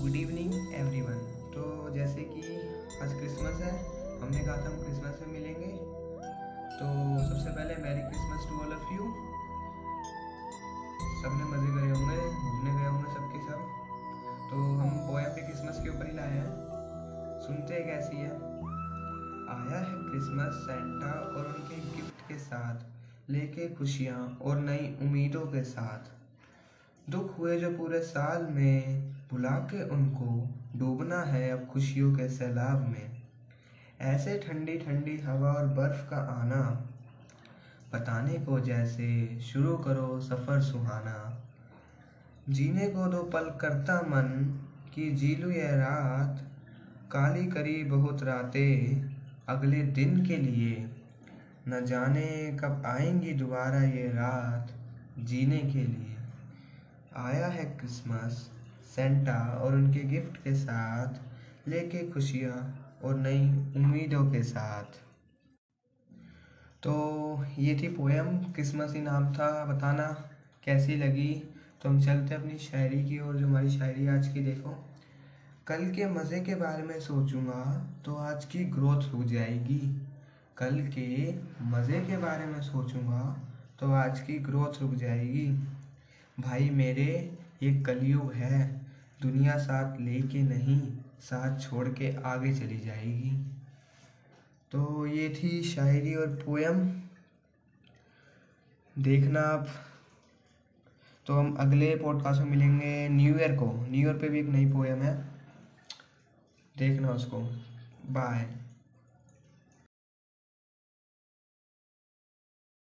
Good evening everyone तो जैसे कि आज क्रिसमस है, हमने कहा था हम क्रिसमस में मिलेंगे। तो सबसे पहले merry Christmas to all of you सबने मज़े करे होंगे, घूमने गए होंगे सबके सब। तो हम पोएम भी क्रिसमस के ऊपर ही लाए हैं। सुनते हैं कैसी है। आया है क्रिसमस सेंटा और उनके गिफ्ट के साथ, लेके खुशियाँ और नई उम्मीदों के साथ। दुख हुए जो पूरे साल में बुला के उनको डूबना है अब खुशियों के सैलाब में। ऐसे ठंडी ठंडी हवा और बर्फ़ का आना, बताने को जैसे शुरू करो सफ़र सुहाना। जीने को दो पल करता मन कि जी लूँ यह रात, काली करी बहुत रातें, अगले दिन के लिए। न जाने कब आएँगी दोबारा ये रात जीने के लिए। आया है क्रिसमस सेंटा और उनके गिफ्ट के साथ, लेके खुशियाँ और नई उम्मीदों के साथ। तो ये थी पोएम क्रिसमस ही नाम था, बताना कैसी लगी? तो हम चलते अपनी शायरी की और जो हमारी शायरी आज की देखो। कल के मज़े के बारे में सोचूँगा तो आज की ग्रोथ रुक जाएगी। कल के मज़े के बारे में सोचूँगा तो आज की ग्रोथ रुक जाएगी। भाई मेरे, ये कलयुग है। दुनिया साथ लेके नहीं, साथ छोड़ के आगे चली जाएगी। तो ये थी शायरी और पोयम। देखना आप। तो हम अगले पॉडकास्ट में मिलेंगे न्यू ईयर को। न्यू ईयर पे भी एक नई पोयम है। देखना उसको। बाय